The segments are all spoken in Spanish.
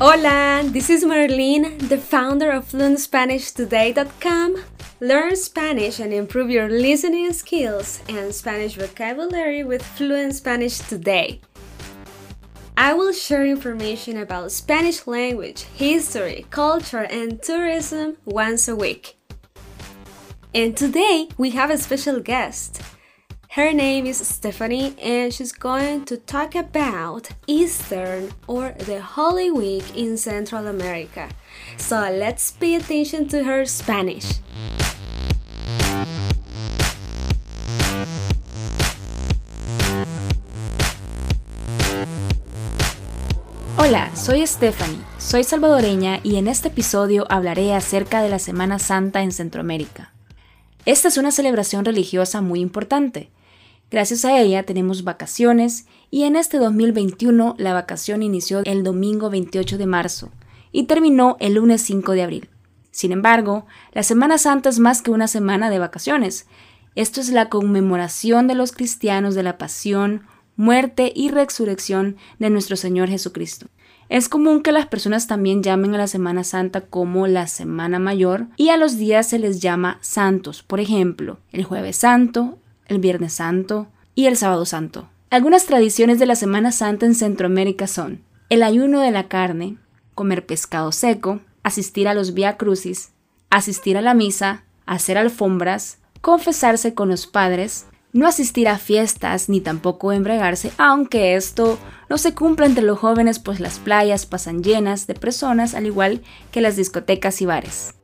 Hola, this is Marlene, the founder of FluentSpanishToday.com. Learn Spanish and improve your listening skills and Spanish vocabulary with Fluent Spanish Today. I will share information about Spanish language, history, culture, and tourism once a week. And today we have a special guest. Her name is Stephanie, and she's going to talk about Eastern or the Holy Week in Central America. So let's pay attention to her Spanish. Hola, soy Stephanie, soy salvadoreña y en este episodio hablaré acerca de la Semana Santa en Centroamérica. Esta es una celebración religiosa muy importante. Gracias a ella tenemos vacaciones y en este 2021 la vacación inició el domingo 28 de marzo y terminó el lunes 5 de abril. Sin embargo, la Semana Santa es más que una semana de vacaciones. Esto es la conmemoración de los cristianos de la pasión, muerte y resurrección de nuestro Señor Jesucristo. Es común que las personas también llamen a la Semana Santa como la Semana Mayor y a los días se les llama santos, por ejemplo, el jueves santo, el viernes santo y el sábado santo. Algunas tradiciones de la Semana Santa en Centroamérica son el ayuno de la carne, comer pescado seco, asistir a los Via Crucis, asistir a la misa, hacer alfombras, confesarse con los padres, no asistir a fiestas ni tampoco embriagarse, aunque esto no se cumple entre los jóvenes pues las playas pasan llenas de personas al igual que las discotecas y bares.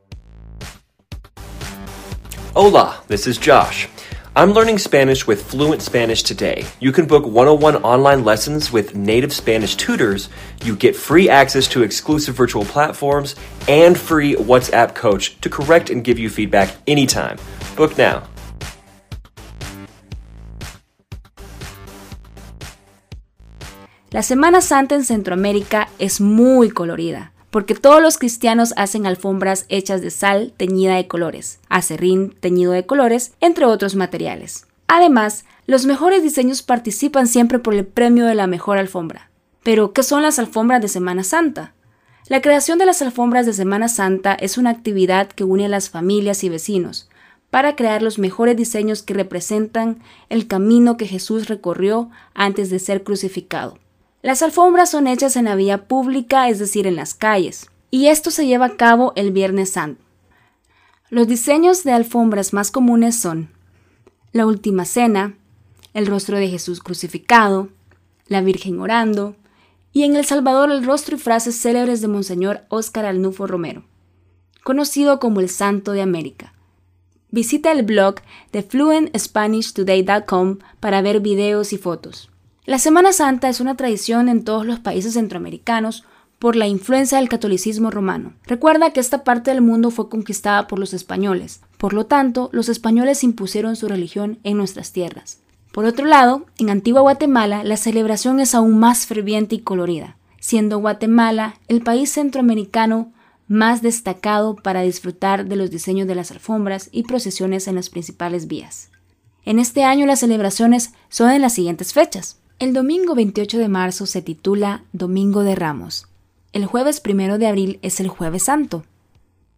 Hola, this is Josh. I'm learning Spanish with Fluent Spanish today. You can book 101 online lessons with native Spanish tutors. You get free access to exclusive virtual platforms and free WhatsApp coach to correct and give you feedback anytime. Book now. La Semana Santa en Centroamérica es muy colorida, porque todos los cristianos hacen alfombras hechas de sal teñida de colores, acerrín teñido de colores, entre otros materiales. Además, los mejores diseños participan siempre por el premio de la mejor alfombra. Pero, ¿qué son las alfombras de Semana Santa? La creación de las alfombras de Semana Santa es una actividad que une a las familias y vecinos para crear los mejores diseños que representan el camino que Jesús recorrió antes de ser crucificado. Las alfombras son hechas en la vía pública, es decir, en las calles, y esto se lleva a cabo el Viernes Santo. Los diseños de alfombras más comunes son la Última Cena, el rostro de Jesús crucificado, la Virgen orando, y en El Salvador el rostro y frases célebres de Monseñor Óscar Alnufo Romero, conocido como el Santo de América. Visita el blog de fluentspanishtoday.com para ver videos y fotos. La Semana Santa es una tradición en todos los países centroamericanos por la influencia del catolicismo romano. Recuerda que esta parte del mundo fue conquistada por los españoles, por lo tanto, los españoles impusieron su religión en nuestras tierras. Por otro lado, en Antigua Guatemala la celebración es aún más ferviente y colorida, siendo Guatemala el país centroamericano más destacado para disfrutar de los diseños de las alfombras y procesiones en las principales vías. En este año las celebraciones son en las siguientes fechas. El domingo 28 de marzo se titula Domingo de Ramos. El jueves 1 de abril es el Jueves Santo.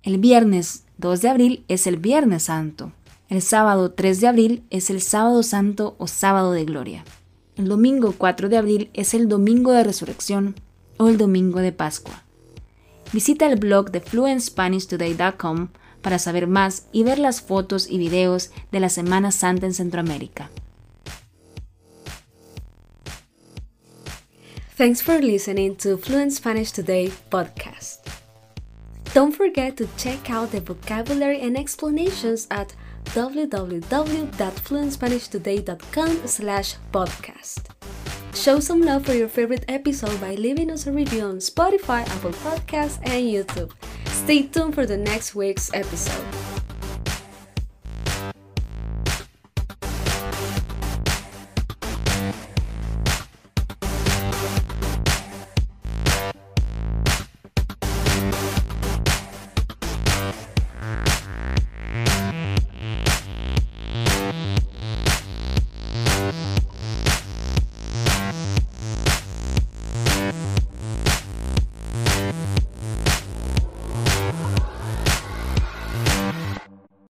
El viernes 2 de abril es el Viernes Santo. El sábado 3 de abril es el Sábado Santo o Sábado de Gloria. El domingo 4 de abril es el Domingo de Resurrección o el Domingo de Pascua. Visita el blog de fluentspanishtoday.com para saber más y ver las fotos y videos de la Semana Santa en Centroamérica. Thanks for listening to Fluent Spanish Today podcast. Don't forget to check out the vocabulary and explanations at www.fluentspanishtoday.com slash podcast. Show some love for your favorite episode by leaving us a review on Spotify, Apple Podcasts, and YouTube. Stay tuned for the next week's episode.